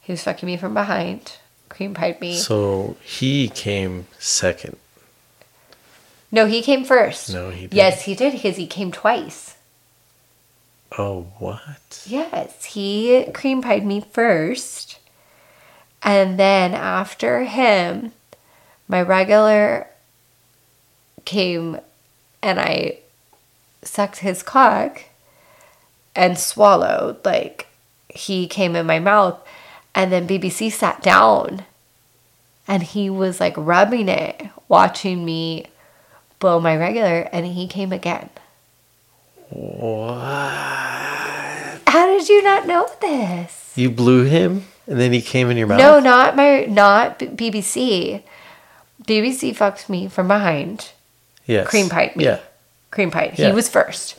He was fucking me from behind. Cream pied me. So he came second. no, he came first. No, he didn't. Yes, he did because he came twice. Oh, what? Yes, he cream pied me first. And then after him, my regular came and I sucked his cock and swallowed. Like he came in my mouth. And then BBC sat down and he was like rubbing it, watching me blow my regular, and he came again. What? How did you not know this? You blew him, and then he came in your mouth. No, not my not BBC. BBC fucked me from behind. Yes. cream pied me. Yeah. Cream pie. Yeah. He was first.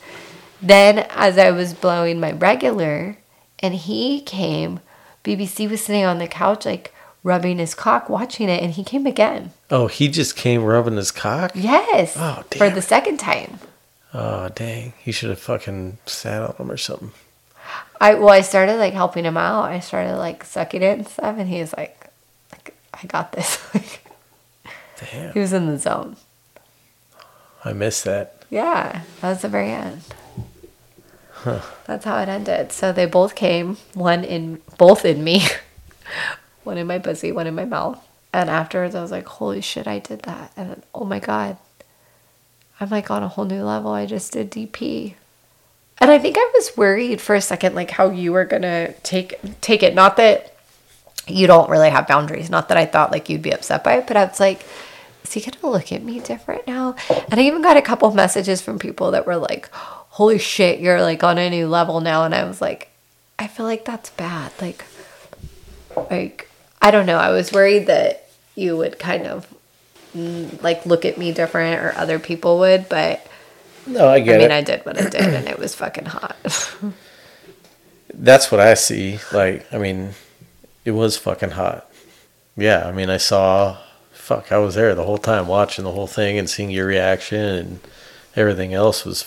Then as I was blowing my regular and he came, BBC was sitting on the couch like rubbing his cock watching it and he came again. Oh, he just came rubbing his cock. Yes. Oh, dang For the second time. Oh, dang! He should have fucking sat on him or something. I well I started like helping him out. I started like sucking it and stuff and he was like like I got this. Damn, he was in the zone. I missed that. Yeah, that was the very end. That's how it ended. So they both came, one in both in me, one in my pussy, one in my mouth. And afterwards, I was like, "Holy shit, I did that!" And then, oh my god, I'm like on a whole new level. I just did DP, and I think I was worried for a second, like how you were gonna take take it. Not that you don't really have boundaries. Not that I thought like you'd be upset by it, but I was like, is he gonna look at me different now? And I even got a couple messages from people that were like, holy shit, you're like on a new level now. And I was like, I feel like that's bad. Like, like I don't know. I was worried that you would kind of mm, like look at me different or other people would, but No, I get I mean, it. I did what I did and it was fucking hot. That's what I see. Like, I mean, it was fucking hot. Yeah, I mean, I saw, fuck, I was there the whole time watching the whole thing and seeing your reaction and everything else was,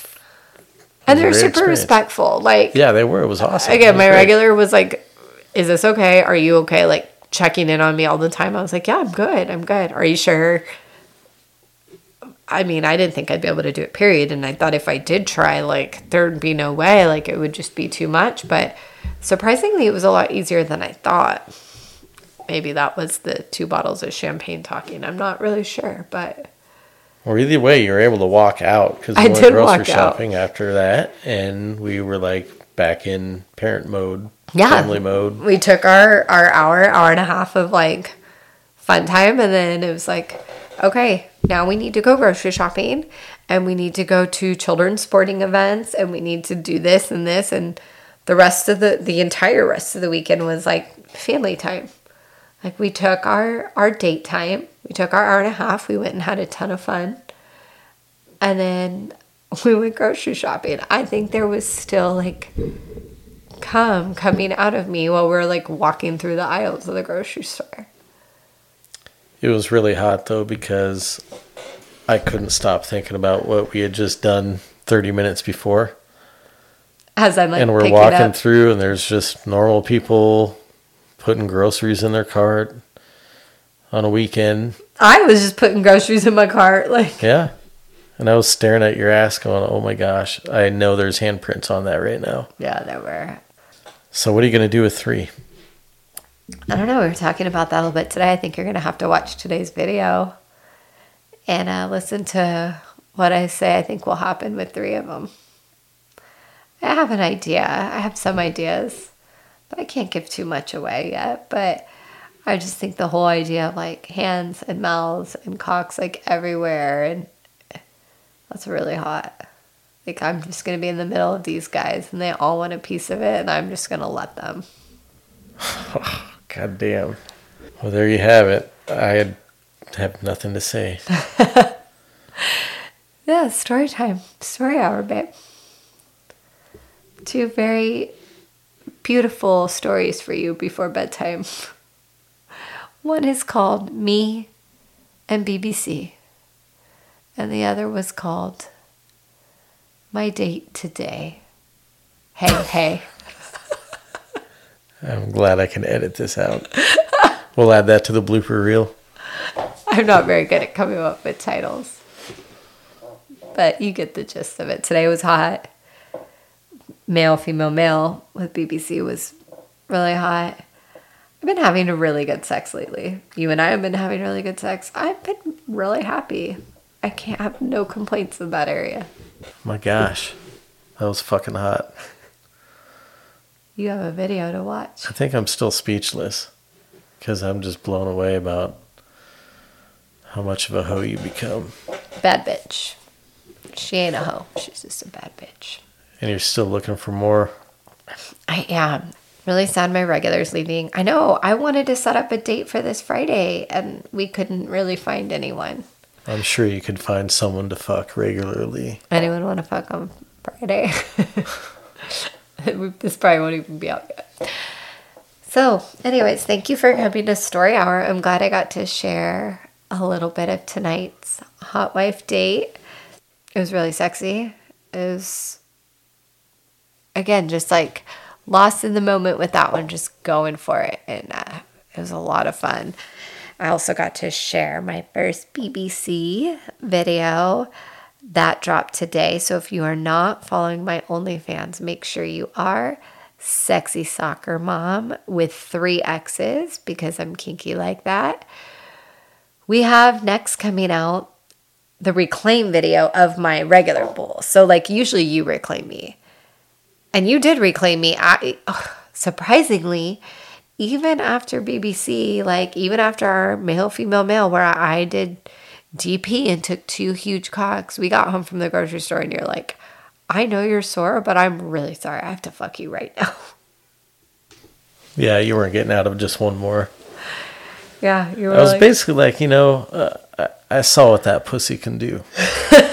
and they're super experience. respectful. Like yeah, they were. It was awesome. Again, was my great. regular was like, "Is this okay? Are you okay?" Like checking in on me all the time. I was like, "Yeah, I'm good. I'm good. Are you sure?" I mean, I didn't think I'd be able to do it. Period. And I thought if I did try, like there'd be no way. Like it would just be too much. But surprisingly, it was a lot easier than I thought. Maybe that was the two bottles of champagne talking. I'm not really sure, but Or either way, you were able to walk out because I we went did grocery walk shopping after that, and we were like back in parent mode, Yeah. family mode. we took our our hour hour and a half of like fun time and then it was like okay now we need to go grocery shopping and we need to go to children's sporting events and we need to do this and this and the rest of the the entire rest of the weekend was like family time like we took our our date time we took our hour and a half we went and had a ton of fun and then we went grocery shopping i think there was still like come coming out of me while we are like walking through the aisles of the grocery store. It was really hot though because I couldn't stop thinking about what we had just done 30 minutes before. As I'm like, and we're walking through, and there's just normal people putting groceries in their cart on a weekend. I was just putting groceries in my cart. Like, Yeah. And I was staring at your ass going, oh my gosh, I know there's handprints on that right now. yeah, there were. So, what are you going to do with three? I don't know. We were talking about that a little bit today. I think you're going to have to watch today's video and uh, listen to what I say I think will happen with three of them. I have an idea. I have some ideas, I can't give too much away yet. But I just think the whole idea of like hands and mouths and cocks like everywhere and that's really hot. Like I'm just gonna be in the middle of these guys and they all want a piece of it and I'm just gonna let them. God damn. Well, there you have it. I have nothing to say. Yeah, story time. Story hour, babe. Two very beautiful stories for you before bedtime. One is called Me and BBC, and the other was called My Date Today. Hey, hey. I'm glad I can edit this out. We'll add that to the blooper reel. I'm not very good at coming up with titles. But you get the gist of it. Today was hot. Male, female, male with BBC was really hot. I've been having a really good sex lately. You and I have been having really good sex. I've been really happy. I can't have no complaints in that area. My gosh, that was fucking hot. You have a video to watch. I think I'm still speechless because I'm just blown away about how much of a hoe you become. Bad bitch. She ain't a hoe. She's just a bad bitch. And you're still looking for more. I am. Really sad my regulars leaving. I know. I wanted to set up a date for this Friday and we couldn't really find anyone. I'm sure you could find someone to fuck regularly. Anyone want to fuck on Friday? this probably won't even be out yet. So, anyways, thank you for coming to Story Hour. I'm glad I got to share a little bit of tonight's hot wife date. It was really sexy. It was, again, just like lost in the moment with that one, just going for it. And uh, it was a lot of fun. I also got to share my first BBC video that dropped today. So if you are not following my OnlyFans, make sure you are. Sexy soccer mom with three X's because I'm kinky like that. We have next coming out the reclaim video of my regular bowl. So, like, usually you reclaim me. And you did reclaim me. I, surprisingly, even after BBC, like, even after our male, female, male, where I did DP and took two huge cocks, we got home from the grocery store and you're like, I know you're sore, but I'm really sorry. I have to fuck you right now. Yeah, you weren't getting out of just one more. Yeah, you were I was like, basically like, you know, uh, I, I saw what that pussy can do.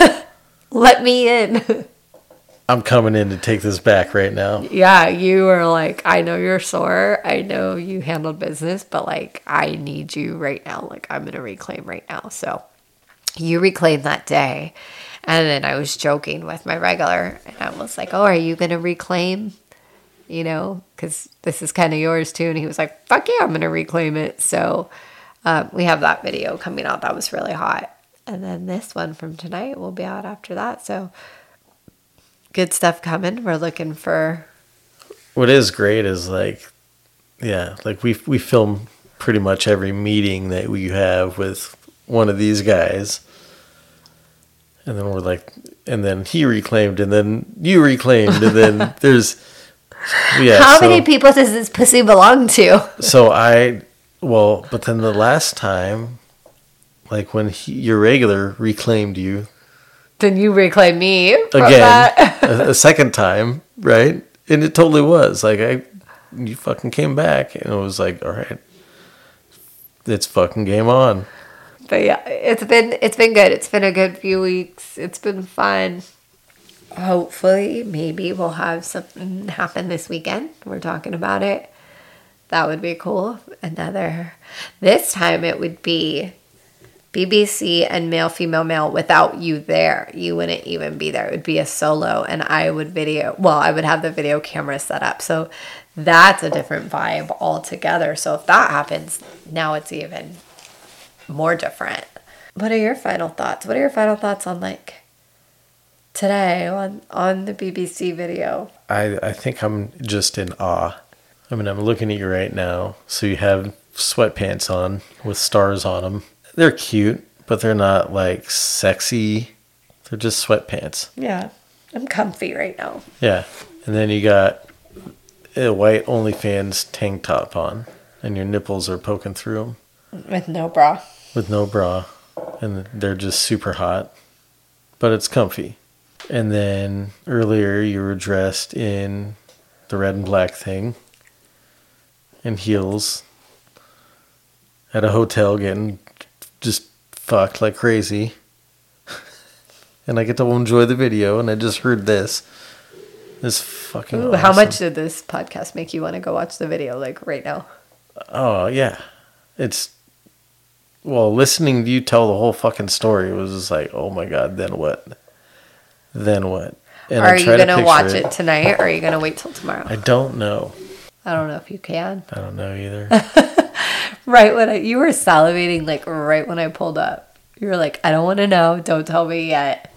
let me in. I'm coming in to take this back right now. yeah, you were like, I know you're sore. I know you handled business, but like, I need you right now. Like, I'm going to reclaim right now. So you reclaimed that day. And then I was joking with my regular, and I was like, Oh, are you going to reclaim? You know, because this is kind of yours too. And he was like, Fuck yeah, I'm going to reclaim it. So um, we have that video coming out. That was really hot. And then this one from tonight will be out after that. So good stuff coming. We're looking for What is great is like, yeah, like we we film pretty much every meeting that we have with one of these guys, and then we're like, and then he reclaimed, and then you reclaimed, and then there's, yeah. How so, many people does this pussy belong to? So I, well, but then the last time, like when he, your regular reclaimed you Then you reclaim me again a, a second time, right? And it totally was like I, you fucking came back, and it was like, all right, it's fucking game on. But yeah, it's been it's been good. It's been a good few weeks. It's been fun. Hopefully, maybe we'll have something happen this weekend. We're talking about it. That would be cool. Another this time it would be BBC and male, female, male without you there. You wouldn't even be there. It would be a solo, and I would video. Well, I would have the video camera set up. So that's a different vibe altogether. So if that happens, now it's even more different. What are your final thoughts? What are your final thoughts on like today on on the BBC video? I I think I'm just in awe. I mean, I'm looking at you right now. So you have sweatpants on with stars on them. They're cute, but they're not like sexy. They're just sweatpants. Yeah, I'm comfy right now. Yeah. And then you got a white OnlyFans tank top on, and your nipples are poking through them With no bra. with no bra, and they're just super hot, but it's comfy. And then earlier you were dressed in the red and black thing and heels at a hotel getting just fucked like crazy. and I get to enjoy the video, and I just heard this. This fucking. Ooh, how much did this podcast make you want to go watch the video like right now? Oh yeah, it's well listening to you tell the whole fucking story was just like, oh my god, then what? Then what? And are you try to watch it. tonight or are you gonna wait till tomorrow? I don't know. I don't know if you can. I don't know either. Right when I, you were salivating, like right when I pulled up, you were like, "I don't want to know. Don't tell me yet."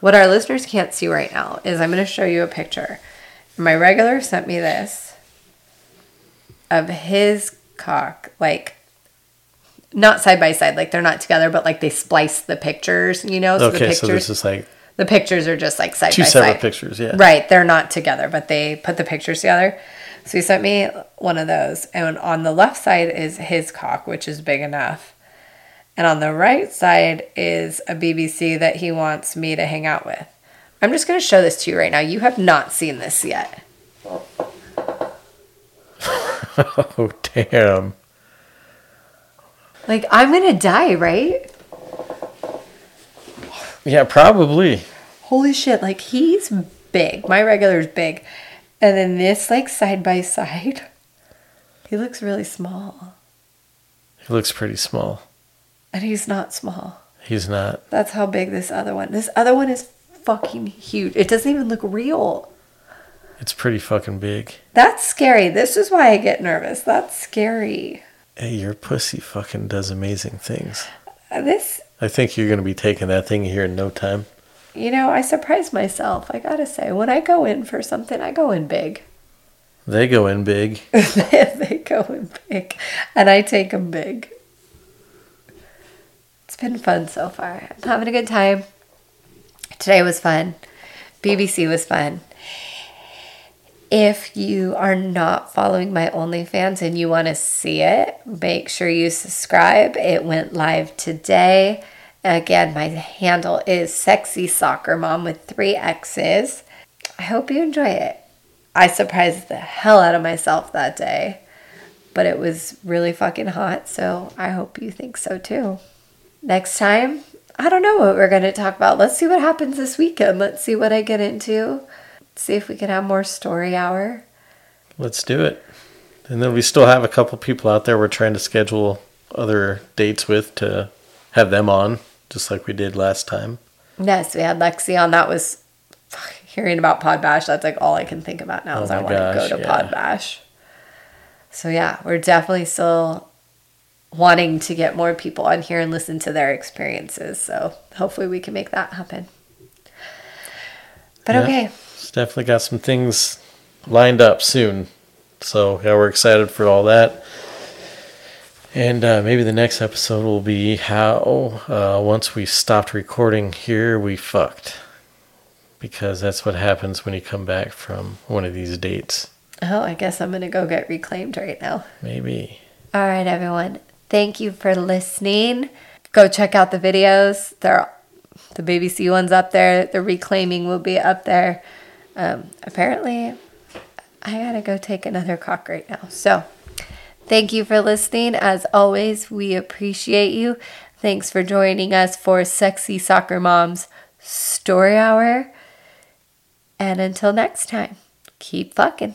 What our listeners can't see right now is I'm going to show you a picture. My regular sent me this of his cock, like not side by side, like they're not together, but like they splice the pictures. You know, so the okay, pictures, so this is like the pictures are just like side two by separate side. pictures. Yeah. Right, they're not together, but they put the pictures together. So he sent me one of those, and on the left side is his cock, which is big enough. And on the right side is a BBC that he wants me to hang out with. I'm just going to show this to you right now. You have not seen this yet. Oh damn. Like, I'm going to die, right? Yeah, probably. Holy shit, like, he's big. My regular's big. And then this, like, side by side, he looks really small. He looks pretty small. And he's not small. He's not. That's how big this other one. This other one is fucking huge. It doesn't even look real. It's pretty fucking big. That's scary. This is why I get nervous. That's scary. Hey, your pussy fucking does amazing things. Uh, This, I think you're gonna be taking that thing here in no time. You know, I surprise myself. I gotta say, when I go in for something, I go in big. They go in big. they go in big, and I take them big. It's been fun so far. I'm having a good time. Today was fun. BBC was fun. If you are not following my OnlyFans and you want to see it, make sure you subscribe. It went live today. Again, my handle is sexy soccer mom with three X's. I hope you enjoy it. I surprised the hell out of myself that day. But it was really fucking hot, so I hope you think so too. Next time, I don't know what we're going to talk about. Let's see what happens this weekend. Let's see what I get into. See if we can have more story hour. Let's do it. And then we still have a couple people out there we're trying to schedule other dates with to have them on, just like we did last time. Yes, we had Lexi on. That was hearing about Pod Bash. That's like all I can think about now Oh is I want to gosh, go to yeah. Pod Bash. So yeah, we're definitely still wanting to get more people on here and listen to their experiences. So hopefully we can make that happen. But Yeah. okay, It's definitely got some things lined up soon. So yeah, we're excited for all that. And uh, maybe the next episode will be how uh, once we stopped recording here, we fucked. Because that's what happens when you come back from one of these dates. oh, I guess I'm gonna go get reclaimed right now. Maybe. All right, everyone. Thank you for listening. Go check out the videos. They're the BBC one's up there. The reclaiming will be up there. Um, apparently, I gotta go take another cock right now. So, thank you for listening. As always, we appreciate you. Thanks for joining us for Sexy Soccer Moms Story Hour. And until next time, keep fucking.